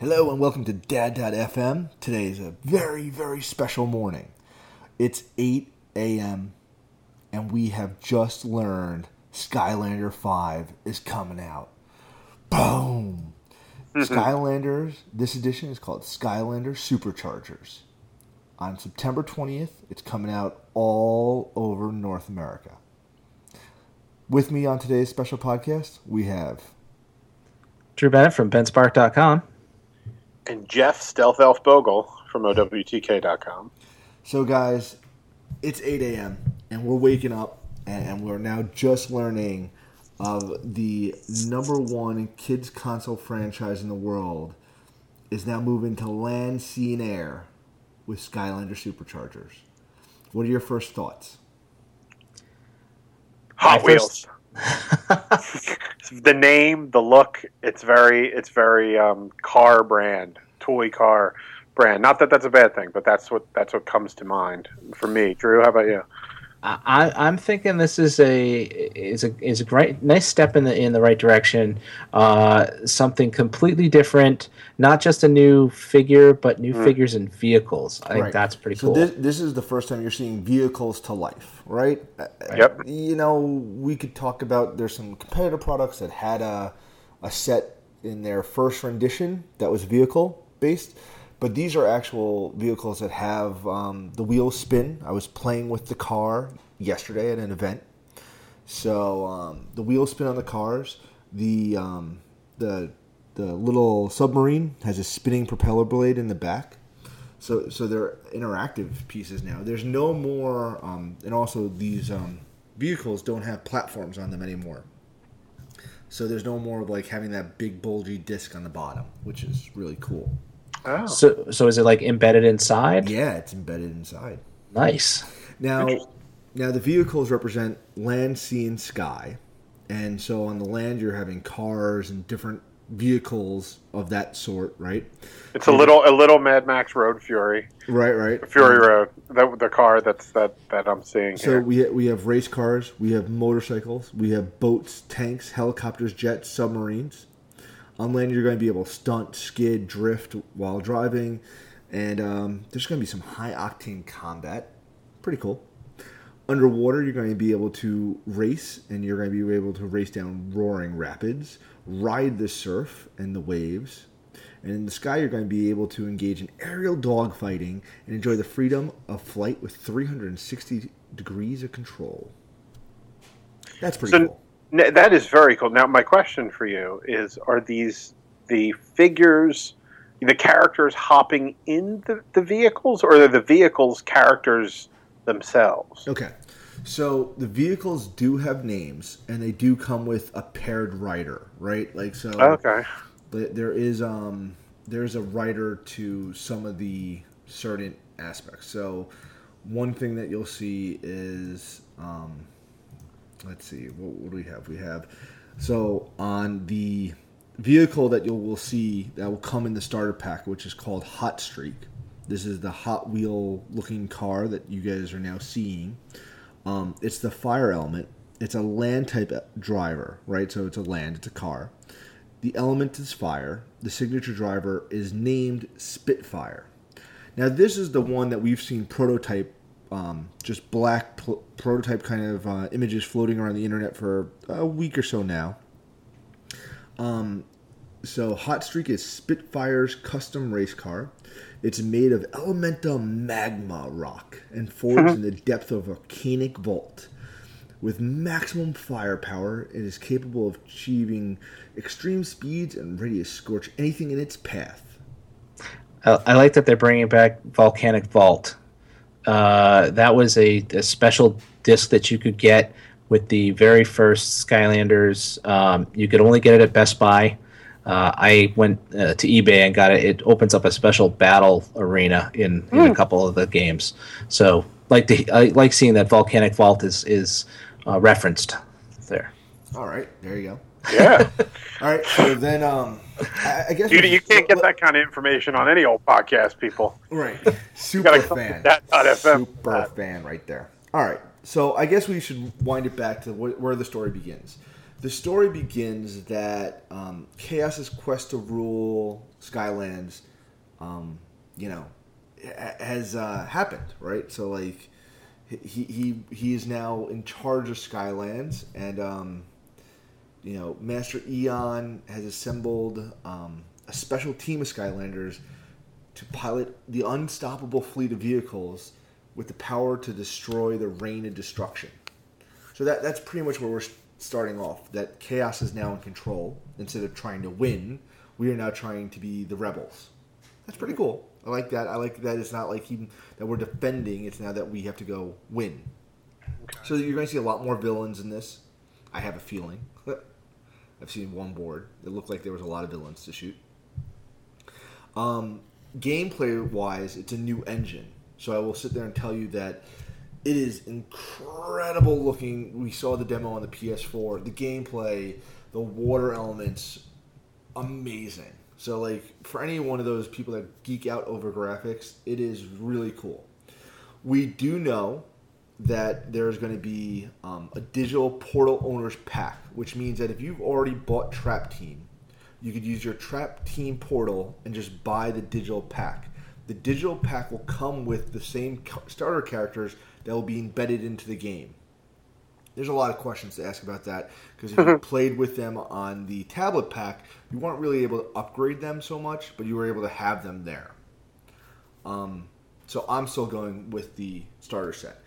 Hello and welcome to Dad.fm. Today is a very, very special morning. It's 8 a.m. and we have just learned Skylander 5 is coming out. Boom! Skylanders, this edition is called Skylander Superchargers. On September 20th, it's coming out all over North America. With me on today's special podcast, we have Drew Bennett from BenSpark.com. And Jeff Stealth Elf Bogle from OWTK.com. So, guys, it's 8 a.m. and we're waking up and we're now just learning of the number one kids console franchise in the world is now moving to land, sea, and air with Skylander Superchargers. What are your first thoughts? Hot My Wheels. the name, the look, it's very, it's very um, car brand, toy car brand. Not that that's a bad thing, but that's what that's what comes to mind for me. Drew, how about you? I, I'm thinking this is a is a is a great nice step in the in the right direction. Uh, something completely different, not just a new figure, but new figures and vehicles. I think Right. that's pretty so cool. This, this is the first time you're seeing vehicles to life, right? Uh, Yep. You know, we could talk about there's some competitor products that had a, a set in their first rendition that was vehicle based, but these are actual vehicles that have um, the wheels spin. I was playing with the car yesterday at an event. So um, the wheels spin on the cars. The um, the the little submarine has a spinning propeller blade in the back. So so they're interactive pieces now. There's no more, um, and also these um, vehicles don't have platforms on them anymore. So there's no more of like having that big bulgy disc on the bottom, which is really cool. Oh, so so is it like embedded inside? Yeah, it's embedded inside. Nice. Now, now the vehicles represent land, sea, and sky, and so on the land you're having cars and different vehicles of that sort, right? it's a little a little Mad Max Road Fury, Right, right. Fury Road. That the car that's that that I'm seeing So here. we we have race cars, we have motorcycles, we have boats, tanks, helicopters, jets, submarines. On land, you're going to be able to stunt, skid, drift while driving, and um, there's going to be some high octane combat. Pretty cool. Underwater, you're going to be able to race, and you're going to be able to race down roaring rapids, ride the surf and the waves. And in the sky, you're going to be able to engage in aerial dogfighting and enjoy the freedom of flight with 360 degrees of control. That's pretty So- cool. That is very cool. Now, my question for you is: Are these the figures, the characters hopping in the, the vehicles, or are the vehicles characters themselves? Okay. So the vehicles do have names, and they do come with a paired rider, right? Like so. Okay. There is um there's a writer to some of the certain aspects. So one thing that you'll see is um let's see what, what do we have? We have so on the vehicle that you will see that will come in the starter pack, which is called Hot Streak. This is the Hot Wheel looking car that you guys are now seeing. Um, it's the fire element. It's a land type driver, right? So it's a land, it's a car. The element is fire. The signature driver is named Spitfire. Now, this is the one that we've seen prototype, um, just black pl- prototype kind of uh, images floating around the internet for a week or so now. Um, so, Hot Streak is Spitfire's custom race car. It's made of elemental magma rock and forged in the depth of a volcanic vault. With maximum firepower, it is capable of achieving extreme speeds and ready to scorch anything in its path. I, I like that they're bringing back Volcanic Vault. Uh, that was a, a special disc that you could get with the very first Skylanders. Um, you could only get it at Best Buy. Uh, I went uh, to eBay and got it. It opens up a special battle arena in, in a couple of the games. So, like the, I like seeing that Volcanic Vault is is uh, referenced there. All right, there you go. Yeah. All right, so then um, I, I guess you, you can't get that kind of information on any old podcast, people. Right. Super fan. to Dad.fm. Super That. fan right there. All right. So I guess we should wind it back to wh- where the story begins. The story begins that um, Chaos's quest to rule Skylands, um, you know, has uh, happened, right? So like, he he he is now in charge of Skylands, and um, you know, Master Eon has assembled um, a special team of Skylanders to pilot the unstoppable fleet of vehicles with the power to destroy the reign of destruction. So that that's pretty much where we're starting off. That chaos is now in control. Instead of trying to win, we are now trying to be the rebels. That's pretty cool. I like that. I like that it's not like he, that we're defending. It's now that we have to go win. So you're going to see a lot more villains in this. I have a feeling. I've seen one board. It looked like there was a lot of villains to shoot. Um, gameplay wise, it's a new engine. So I will sit there and tell you that it is incredible looking. We saw the demo on the PS4. The gameplay, the water elements, amazing. So like for any one of those people that geek out over graphics, it is really cool. We do know that there's going to be um, a digital portal owners pack, which means that if you've already bought Trap Team, you could use your Trap Team portal and just buy the digital pack. The digital pack will come with the same starter characters that will be embedded into the game. There's a lot of questions to ask about that because if you played with them on the tablet pack, you weren't really able to upgrade them so much, but you were able to have them there. Um, so I'm still going with the starter set.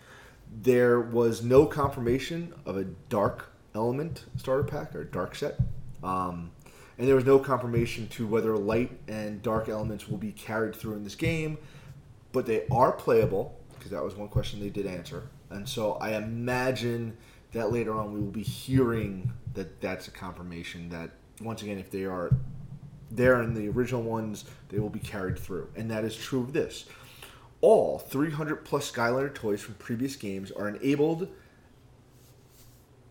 There was no confirmation of a dark element starter pack or dark set. Um, and there was no confirmation to whether light and dark elements will be carried through in this game, but they are playable because that was one question they did answer. And so I imagine that later on we will be hearing that that's a confirmation that once again if they are there in the original ones, they will be carried through. And that is true of this. All 300 plus Skylander toys from previous games are enabled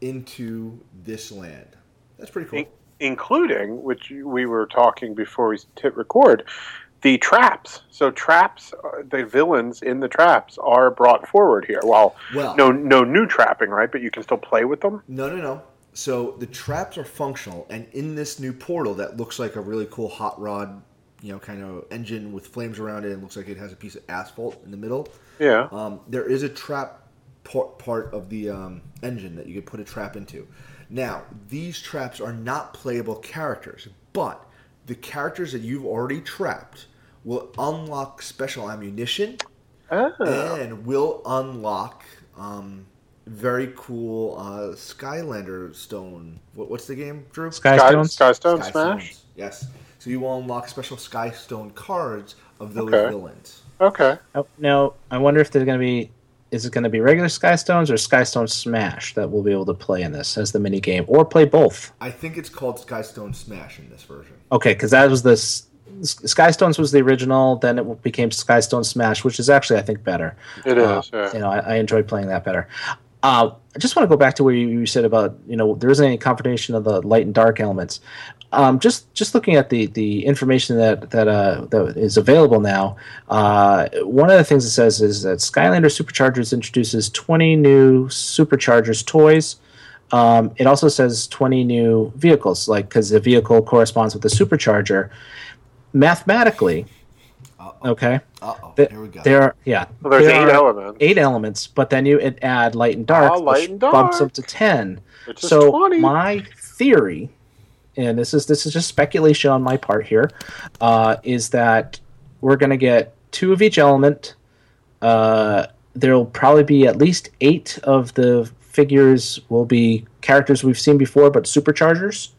into this land. That's pretty cool including, which we were talking before we hit record, the traps. So traps, uh, the villains in the traps are brought forward here. Well, well, no, no new trapping, right? But you can still play with them. No, no, no. So the traps are functional, and in this new portal that looks like a really cool hot rod, you know, kind of engine with flames around it, and looks like it has a piece of asphalt in the middle. Yeah. Um, there is a trap part of the um, engine that you could put a trap into. Now, these traps are not playable characters, but the characters that you've already trapped will unlock special ammunition oh. and will unlock um, very cool uh, Skylander Stone. What, what's the game, Drew? Skystone. Sky, Skystone Sky Stone Smash. Stones. Yes. So you will unlock special Skystone cards of those okay. villains. Okay. Oh, now I wonder if there's going to be is it going to be regular Sky Stones or Sky Stone Smash that we'll be able to play in this as the mini game, or play both? I think it's called Sky Stone Smash in this version. Okay, because that was this. Sky Stones was the original. Then it became Sky Stone Smash, which is actually I think better. It uh, is. Yeah. You know, I, I enjoyed playing that better. Uh, I just want to go back to where you, you, said about you know there isn't any confrontation of the light and dark elements. Um, just just looking at the the information that that uh, that is available now, uh, one of the things it says is that Skylander Superchargers introduces 20 new Superchargers toys. Um, it also says 20 new vehicles, like because the vehicle corresponds with the supercharger. Mathematically, Uh-oh. okay, Uh-oh. Here we go. there are yeah, well, there's eight elements. Eight elements, but then you add light and dark, oh, light and dark. bumps up to ten. so 20. my theory and this is this is just speculation on my part here, uh, is that we're going to get two of each element. Uh, there'll probably be at least eight of the figures will be characters we've seen before, but superchargers,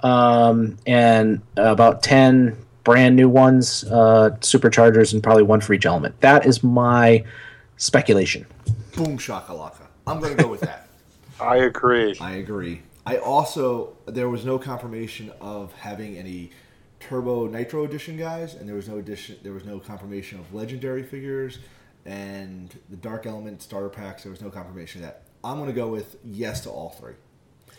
um, and about ten brand new ones, uh, superchargers, and probably one for each element. That is my speculation. Boom shakalaka. I'm going to go with that. I agree. I agree. I also there was no confirmation of having any Turbo Nitro Edition guys, and there was no addition. There was no confirmation of legendary figures and the Dark Element starter packs. There was no confirmation of that. I'm going to go with yes to all three.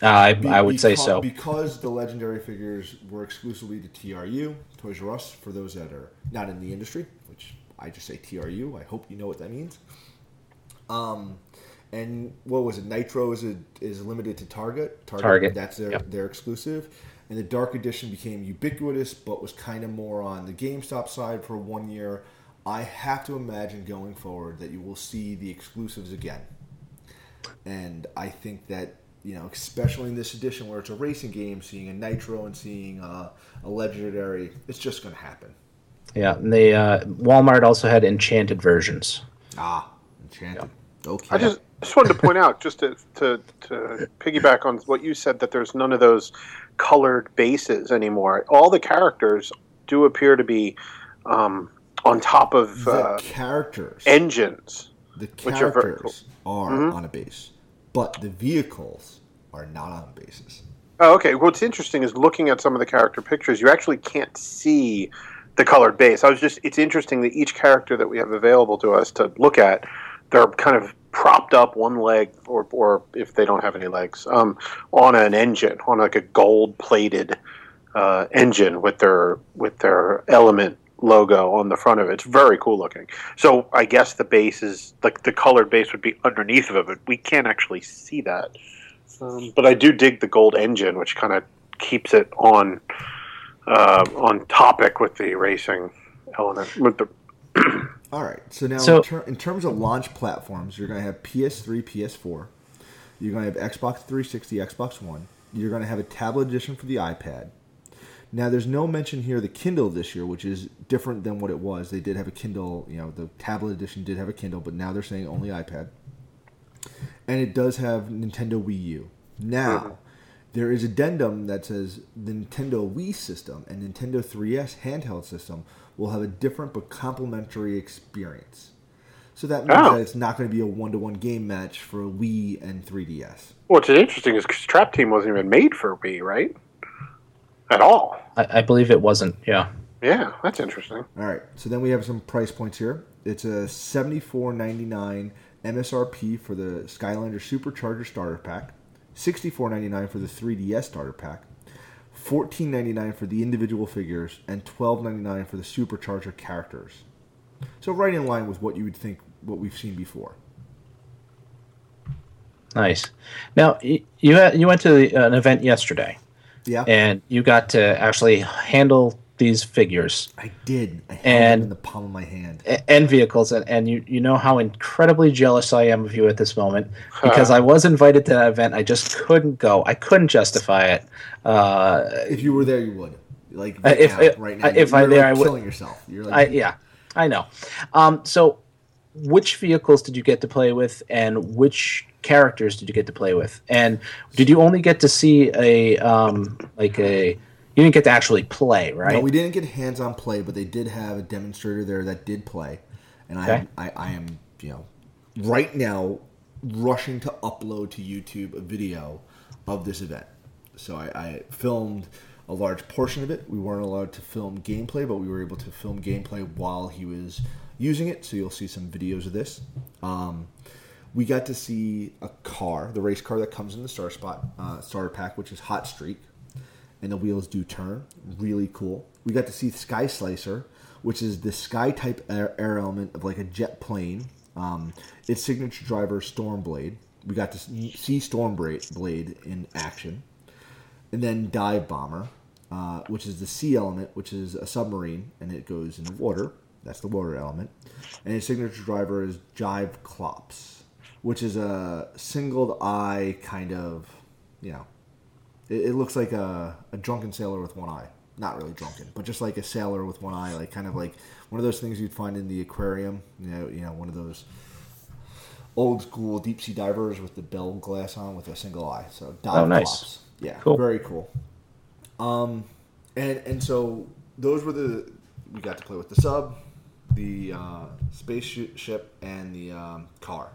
Uh, I, Be- I would because, say so because the legendary figures were exclusively to TRU, Toys R Us. For those that are not in the industry, which I just say TRU. I hope you know what that means. Um, And what was it? Nitro is a, is limited to Target. Target, That's their yep. their exclusive. And the Dark Edition became ubiquitous, but was kind of more on the GameStop side for one year. I have to imagine going forward that you will see the exclusives again. And I think that you know, especially in this edition where it's a racing game, seeing a Nitro and seeing uh, a Legendary, it's just going to happen. Yeah, and they uh, Walmart also had enchanted versions. Ah, enchanted. Okay. I just just wanted to point out, just to, to to piggyback on what you said, that there's none of those colored bases anymore. All the characters do appear to be um, on top of the uh, characters. engines. the which are very characters are, Mhm. on a base, but the vehicles are not on bases. Oh, okay. What's interesting is looking at some of the character pictures, you actually can't see the colored base. I was just, it's interesting that each character that we have available to us to look at, they're kind of propped up one leg, or, or if they don't have any legs, um, on an engine, on like a gold plated uh, engine with their with their element logo on the front of it. It's very cool looking. So I guess the base is like the colored base would be underneath of it, but we can't actually see that. Um, but I do dig the gold engine, which kind of keeps it on uh, on topic with the racing element. With the All right. So now, So- in, ter- in terms of launch platforms, you're going to have PS3, PS4. You're going to have Xbox 360, Xbox One. You're going to have a tablet edition for the iPad. Now, there's no mention here of the Kindle this year, which is different than what it was. They did have a Kindle, you know, the tablet edition did have a Kindle, but now they're saying only iPad. And it does have Nintendo Wii U. Now, there is addendum that says the Nintendo Wii system and Nintendo 3DS handheld system will have a different but complementary experience. So that means Oh. that it's not going to be a one-to-one game match for Wii and 3DS. what's interesting is 'cause Trap Team wasn't even made for Wii, right? At all. I, I believe it wasn't. Yeah. Yeah, that's interesting. All right, so then we have some price points here. It's a seventy-four ninety-nine MSRP for the Skylander Supercharger Starter Pack, sixty-four ninety-nine for the 3DS Starter Pack, fourteen ninety-nine for the individual figures, and twelve ninety-nine for the Supercharger characters. So right in line with what you would think what we've seen before. Nice. Now you you went to uh, an event yesterday, Yeah, and you got to actually handle these figures I did. I held And- it in the palm of my hand. and vehicles, and, and you you know how incredibly jealous I am of you at this moment because I was invited to that event. I just couldn't go. I couldn't justify it. Uh, If you were there, you would. Like Uh, right if- now, if- right now, if I you're, there, like, I would- killing yourself. You're I like, yeah, I know. Um, so, which vehicles did you get to play with, and which characters did you get to play with? And did you only get to see a um, like a? You didn't get to actually play, right? No, we didn't get hands-on play, but they did have a demonstrator there that did play, and Okay. I, I, I am, you know, right now rushing to upload to YouTube a video of this event. So I, I filmed a large portion of it. We weren't allowed to film gameplay, but we were able to film gameplay while he was using it. So you'll see some videos of this. Um, we got to see a car, the race car that comes in the star spot uh, starter pack, which is Hot Streak and the wheels do turn. Really cool. We got to see Sky Slicer, which is the sky type air, air element of like a jet plane. Um, its signature driver, Stormblade. We got to see Stormblade Blade in action. And then Dive Bomber, uh, which is the sea element, which is a submarine, and it goes in the water. That's the water element. And its signature driver is Dive Clops, which is a singled eye kind of, you know, it, it looks like a, a drunken sailor with one eye. Not really drunken, but just like a sailor with one eye, like kind of like one of those things you'd find in the aquarium. You know, you know, one of those old school deep sea divers with the bell glass on with a single eye. So dive Oh, nice. Yeah, Cool. very cool. Um, and and so those were the we got to play with the sub, the uh, spaceship, and the um, car.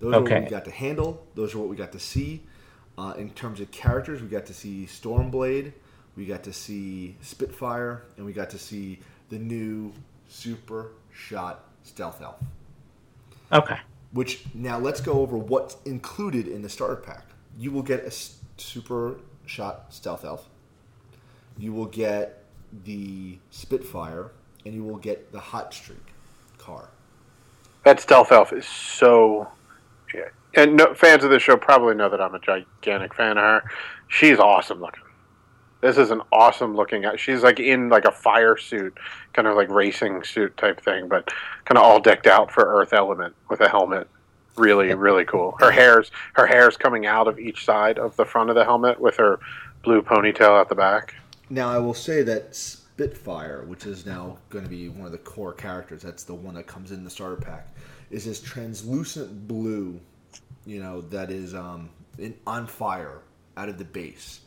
Those are what we got to handle. Those are what we got to see. Uh, in terms of characters, we got to see Stormblade, we got to see Spitfire, and we got to see the new Super Shot Stealth Elf. Okay. Which now let's go over what's included in the starter pack. You will get a Super Shot Stealth Elf. You will get the Spitfire, and you will get the Hot Streak car. That stealth elf is so Yeah. And no, fans of the show probably know that I'm a gigantic fan of her. She's awesome looking. This is an awesome looking. She's like in like a fire suit, kind of like racing suit type thing, but kind of all decked out for Earth Element with a helmet. Really, really cool. Her hair's her hair's coming out of each side of the front of the helmet with her blue ponytail at the back. Now I will say that Spitfire, which is now going to be one of the core characters, that's the one that comes in the starter pack, is this translucent blue, you know, that is um, in, on fire out of the base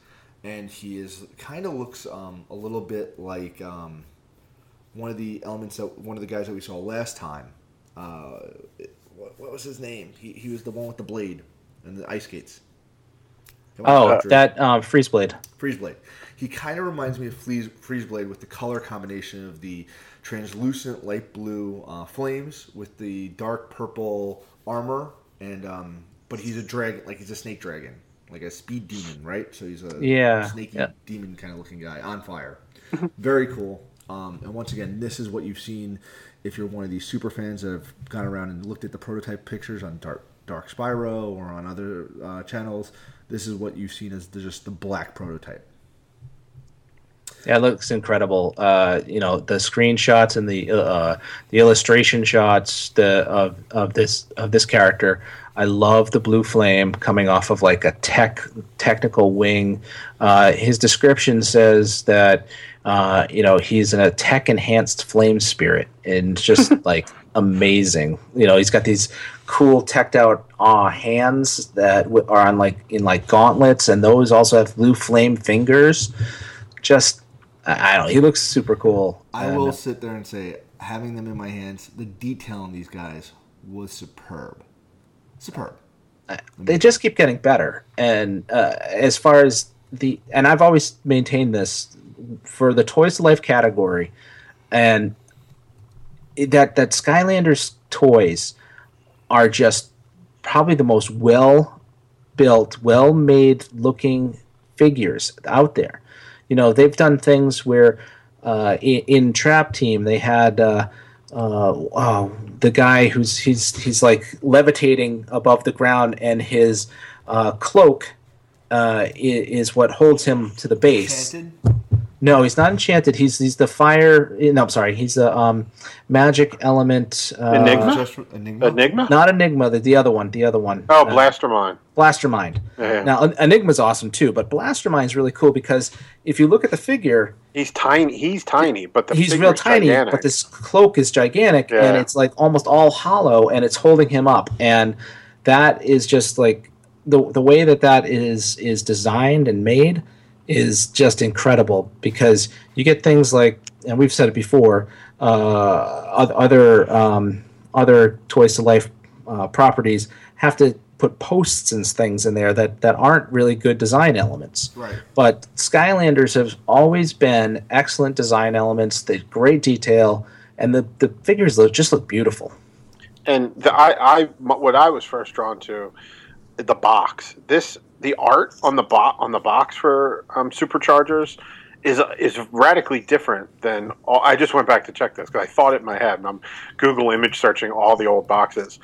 and he is kind of looks um, a little bit like um, one of the elements that one of the guys that we saw last time. Uh, what, what, was his name? He, he was the one with the blade and the ice skates. Oh, that um, freeze blade. Freeze blade. He kind of reminds me of freeze, freeze blade with the color combination of the translucent light blue uh, flames with the dark purple armor, and um, but he's a dragon, like he's a snake dragon like a speed demon, right? So he's a yeah, snaky yeah. demon kind of looking guy on fire. Very cool. Um, and once again, this is what you've seen if you're one of these super fans that have gone around and looked at the prototype pictures on Dark Dark Spyro or on other uh, channels. This is what you've seen as the, just the black prototype. Yeah, it looks incredible. Uh, you know, the screenshots and the uh, the illustration shots the of, of this of this character I love the blue flame coming off of like a tech technical wing. Uh, his description says that uh, you know he's in a tech enhanced flame spirit, and just like amazing. You know, he's got these cool teched out uh, hands that w- are on like in like gauntlets, and those also have blue flame fingers. Just I don't. He looks super cool. I and, will sit there and say, having them in my hands, the detail on these guys was superb superb. They just keep getting better, and uh, as far as the and I've always maintained this for the toys to life category, and that that Skylanders toys are just probably the most well built, well made looking figures out there. You know, they've done things where uh, in, in, Trap Team they had uh, uh, oh, the guy who's he's he's like levitating above the ground, and his uh, cloak uh, is, is, what holds him to the base. Enchanted? No, he's not enchanted. He's he's the fire. No, I'm sorry. He's the um, magic element. Uh, Enigma? Enigma. Enigma. Not Enigma. The, the other one. The other one. Oh, uh, Blastermind. Blastermind. Yeah. Now Enigma's awesome too, but Blastermind's really cool because if you look at the figure, he's tiny. He's tiny, but the he's real tiny. Gigantic. But this cloak is gigantic, yeah. and it's like almost all hollow, and it's holding him up, and that is just like the the way that that is is designed and made is just incredible because you get things like, and we've said it before, uh, other um, other Toys to Life uh, properties have to put posts and things in there that, that aren't really good design elements. Right. But Skylanders have always been excellent design elements, the great detail, and the, the figures look, just look beautiful. And the, I, I, what I was first drawn to, the box. This the art on the bo- on the box for um, superchargers is is radically different than all, I just went back to check this because I thought it in my head and I'm Google image searching all the old boxes.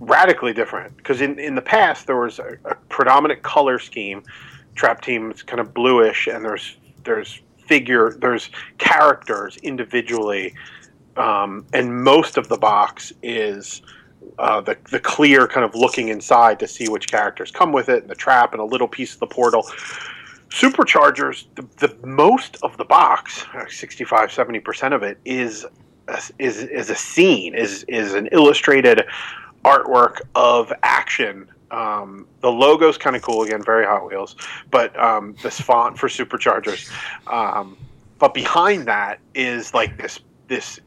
Radically different because in, in the past there was a, a predominant color scheme. Trap Team's kind of bluish and there's there's figure there's characters individually um, and most of the box is uh, the the clear kind of looking inside to see which characters come with it, and the trap, and a little piece of the portal. Superchargers, the, the most of the box, 65 70 percent of it is is is a scene, is is an illustrated artwork of action. Um, the logo's kind of cool again, very Hot Wheels, but um, this font for Superchargers. Um, but behind that is like this this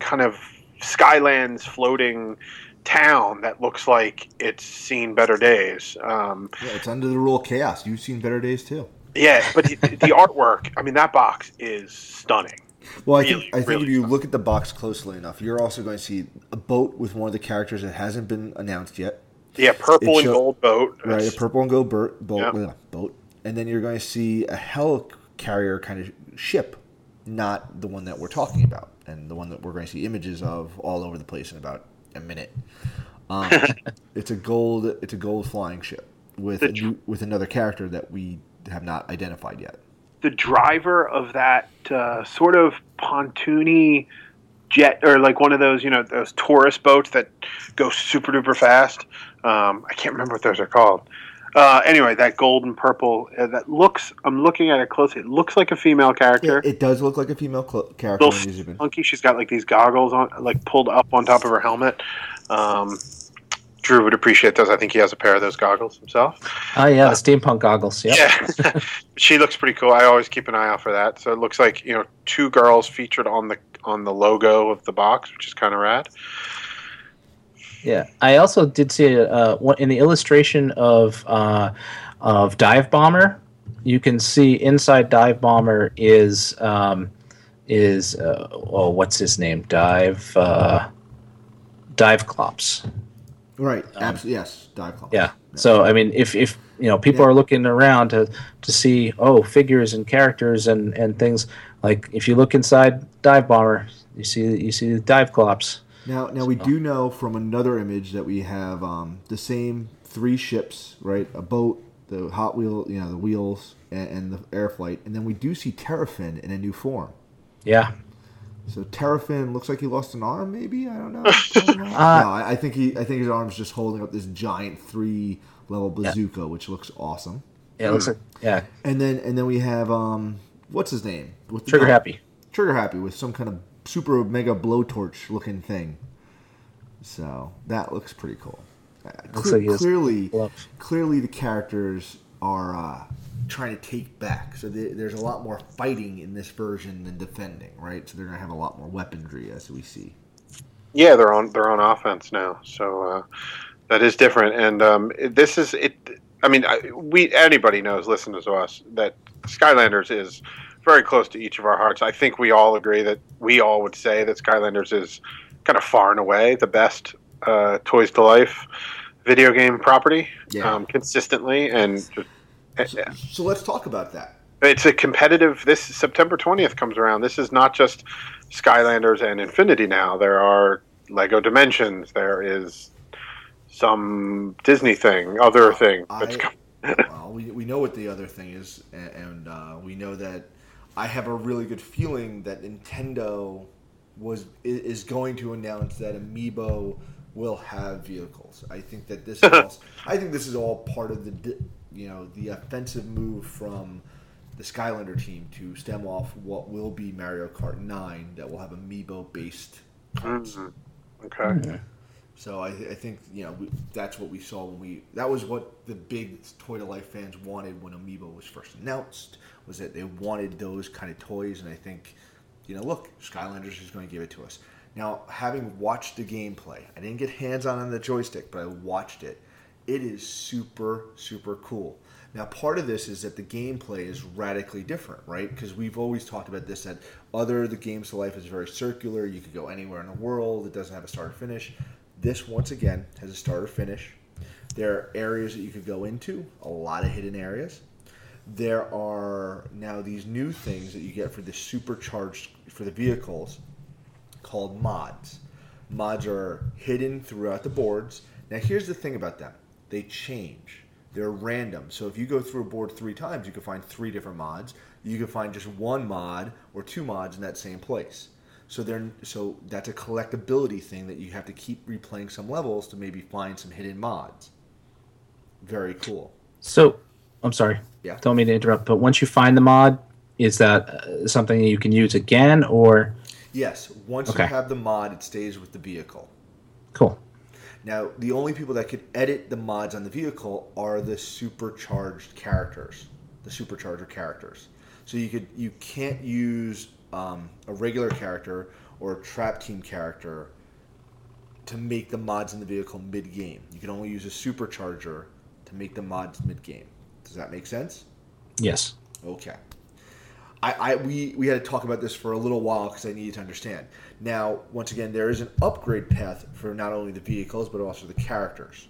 kind of Skylands floating town that looks like it's seen better days. Um, yeah, it's under the rule of chaos. You've seen better days too. Yeah, but the, the, artwork, I mean, that box is stunning. Well, I really, think I think really if you stunning. look at the box closely enough, you're also going to see a boat with one of the characters that hasn't been announced yet. Yeah, purple and gold boat. Right, a purple and gold boat, boat, yep. boat, and then you're going to see a helicarrier kind of ship, not the one that we're talking about, and the one that we're going to see images of all over the place in about a minute. Um, it's a gold. It's a gold flying ship with new, with another character that we have not identified yet. the driver of that uh, sort of pontoony jet or like one of those you know those tourist boats that go super duper fast um, i can't remember what those are called uh, anyway that golden purple uh, that looks i'm looking at it closely it looks like a female character It, it does look like a female cl- character. little in New Zealand. funky she's got like these goggles on like pulled up on top of her helmet um, drew would appreciate those i think he has a pair of those goggles himself Oh yeah, the steampunk goggles. Yep. yeah, she looks pretty cool. I always keep an eye out for that. So it looks like you know two girls featured on the on the logo of the box, which is kind of rad. Yeah, I also did see uh, in the illustration of uh, of Dive Bomber. You can see inside Dive Bomber is um, is uh, oh what's his name Dive uh, Dive Clops. Right. Absolutely. Yes. Dive Clops. Um, Yeah. So I mean, if if you know people Yeah. are looking around to to see oh figures and characters and and things like if you look inside Dive Bomber, you see you see the Dive Clops. Now, now we do know from another image that we have um, the same three ships, right? A boat, the Hot Wheel, you know, the wheels, and, and the air flight, and then we do see Terrafin in a new form. Yeah. So Terrafin looks like he lost an arm, maybe. I don't know. I don't know. Uh, no, I, I think he, I think his arm's just holding up this giant three level bazooka, which looks awesome. Yeah. It looks like yeah. And then, and then we have um, what's his name? With Trigger gun. happy. Trigger happy with some kind of super mega blowtorch looking thing. So that looks pretty cool. Uh, Looks cle- like clearly, clearly the characters are uh, trying to take back. So the, there's a lot more fighting in this version than defending, right? So they're gonna have a lot more weaponry as we see. Yeah, they're on they're on offense now, so uh, that is different. And um, this is it. I mean, I, we anybody knows, listeners to us, that Skylanders is very close to each of our hearts. I think we all agree that we all would say that Skylanders is kind of far and away the best uh, Toys to Life video game property, Yeah. um, consistently, and So, so let's talk about that. it's a competitive. This September twentieth comes around. This is not just Skylanders and Infinity. Now there are Lego Dimensions. There is some Disney thing, other thing. That's I- well, we, we know what the other thing is, and, and uh, we know that I have a really good feeling that Nintendo was is going to announce that Amiibo will have vehicles. I think that this is all, I think this is all part of the you know the offensive move from the Skylander team to stem off what will be Mario Kart 9 that will have Amiibo based carts. Mhm. Okay. So I, I think you know we, that's what we saw when we that was what the big Toy to Life fans wanted when Amiibo was first announced was that they wanted those kind of toys and I think you know look Skylanders is going to give it to us. Now having watched the gameplay, I didn't get hands on on the joystick, but I watched it. It is super super cool. Now part of this is that the gameplay is radically different, right? Because we've always talked about this that other the games to life is very circular. You could go anywhere in the world. It doesn't have a start or finish. This once again has a start or finish. There are areas that you could go into, a lot of hidden areas. There are now these new things that you get for the supercharged for the vehicles called mods. Mods are hidden throughout the boards. Now here's the thing about them. They change. They're random. So if you go through a board three times, you can find three different mods. You can find just one mod or two mods in that same place. So they're so that's a collectability thing that you have to keep replaying some levels to maybe find some hidden mods. Very cool. So, I'm sorry. Yeah. Don't mean to interrupt, but once you find the mod, is that uh, something you can use again, or Yes, once Okay. you have the mod, it stays with the vehicle. cool? Now, the only people that could edit the mods on the vehicle are the supercharged characters, the supercharger characters. So you could you can't use um, a regular character or a trap team character to make the mods in the vehicle mid game. You can only use a supercharger to make the mods mid game. Does that make sense? Yes. Okay. I, I we, we had to talk about this for a little while because I needed to understand. Now, once again, there is an upgrade path for not only the vehicles but also the characters.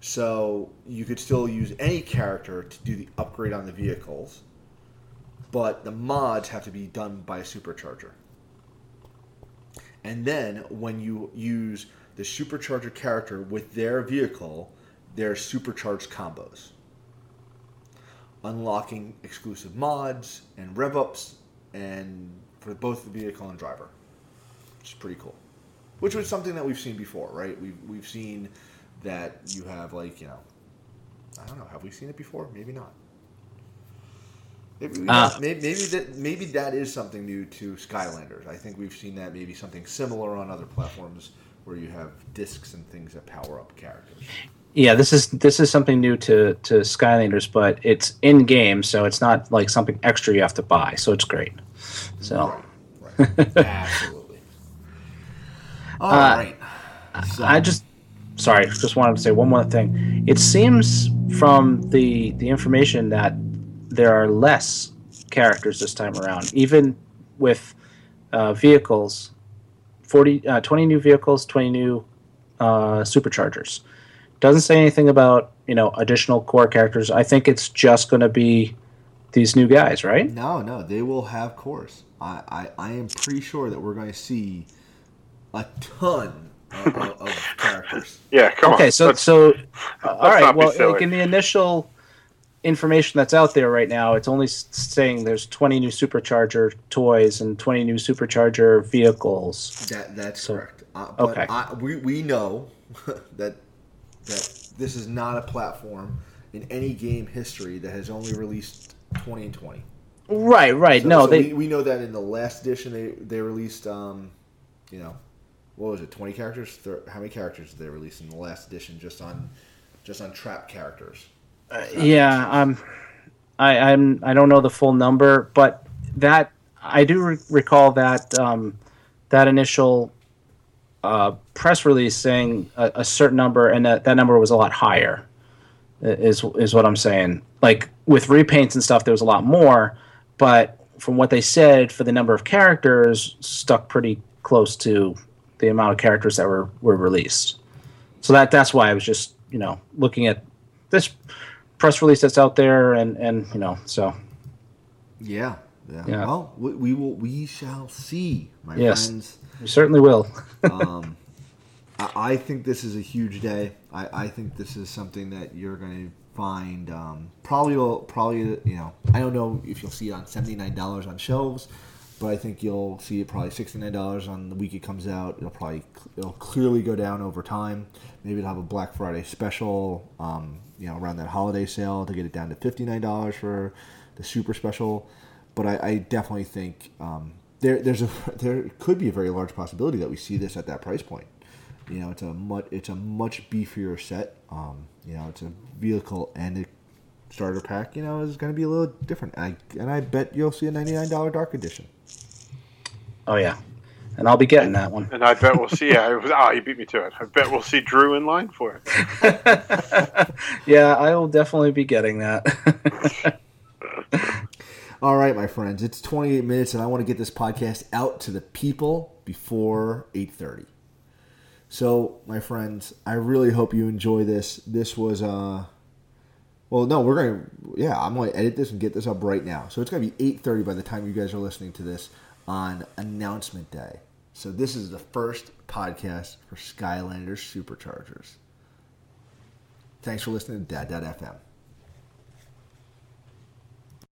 So you could still use any character to do the upgrade on the vehicles, but the mods have to be done by a supercharger. And then when you use the supercharger character with their vehicle their supercharged combos. Unlocking exclusive mods and rev ups and for both the vehicle and driver. Which is pretty cool. Which was something that we've seen before, right? We've we've seen that you have like, you know I don't know, have we seen it before? Maybe not. Maybe, Uh, maybe, maybe that maybe that is something new to Skylanders. I think we've seen that maybe something similar on other platforms where you have discs and things that power up characters. Yeah, this is this is something new to to Skylanders, but it's in game, so it's not like something extra you have to buy. So it's great. So Right, right. absolutely. All Uh, right. So, I just sorry, just wanted to say one more thing. It seems from the the information that there are less characters this time around, even with uh, vehicles. 40, uh, 20 new vehicles, 20 new uh, superchargers. Doesn't say anything about you know additional core characters. I think it's just going to be these new guys, right? no, no, they will have course. I, I, I am pretty sure that we're going to see a ton of, of, of characters. Yeah, come okay, on. Okay, so Let's- so uh, all right. not Well, like in the initial information that's out there right now, it's only saying there's 20 new supercharger toys and 20 new supercharger vehicles. That that's So- correct. Uh, but okay. I, we we know that that this is not a platform in any game history that has only released twenty and twenty. Right, right. So, no, so they we, we know that in the last edition they they released um, you know, what was it? Twenty characters? Thir- how many characters did they release in the last edition just on just on trap characters? Yeah, um, I I'm I don't know the full number, but that I do re- recall that um, that initial uh, press release saying a, a certain number, and that, that number was a lot higher. Is is what I'm saying. Like with repaints and stuff, there was a lot more, but from what they said, for the number of characters, stuck pretty close to the amount of characters that were were released. So that that's why I was just you know looking at this press release that's out there, and and you know so Yeah. Yeah. Yeah. Well, we, we will. We shall see, my Yes. friends. we certainly will. um, I, I think this is a huge day. I, I think this is something that you're going to find um, probably will probably you know I don't know if you'll see it on seventy nine dollars on shelves, but I think you'll see it probably sixty nine dollars on the week it comes out. It'll probably it'll clearly go down over time. Maybe it'll have a Black Friday special, um, you know, around that holiday sale to get it down to fifty nine dollars for the super special. But I, I definitely think um, there there's a there could be a very large possibility that we see this at that price point. You know, it's a much it's a much beefier set. Um, you know, it's a vehicle and a starter pack. You know, is going to be a little different. And I, and I bet you'll see a ninety nine dollar dark edition. Oh yeah, and I'll be getting that one. and I bet we'll see. Yeah, it was, oh, you beat me to it. I bet we'll see Drew in line for it. yeah, I will definitely be getting that. All right, my friends, it's 28 minutes, and I want to get this podcast out to the people before 8:30. So, my friends, I really hope you enjoy this. This was uh well, no, we're gonna yeah, I'm gonna edit this and get this up right now. So it's gonna be 8:30 by the time you guys are listening to this on announcement day. So this is the first podcast for Skylanders Superchargers. Thanks for listening to Dad.fm.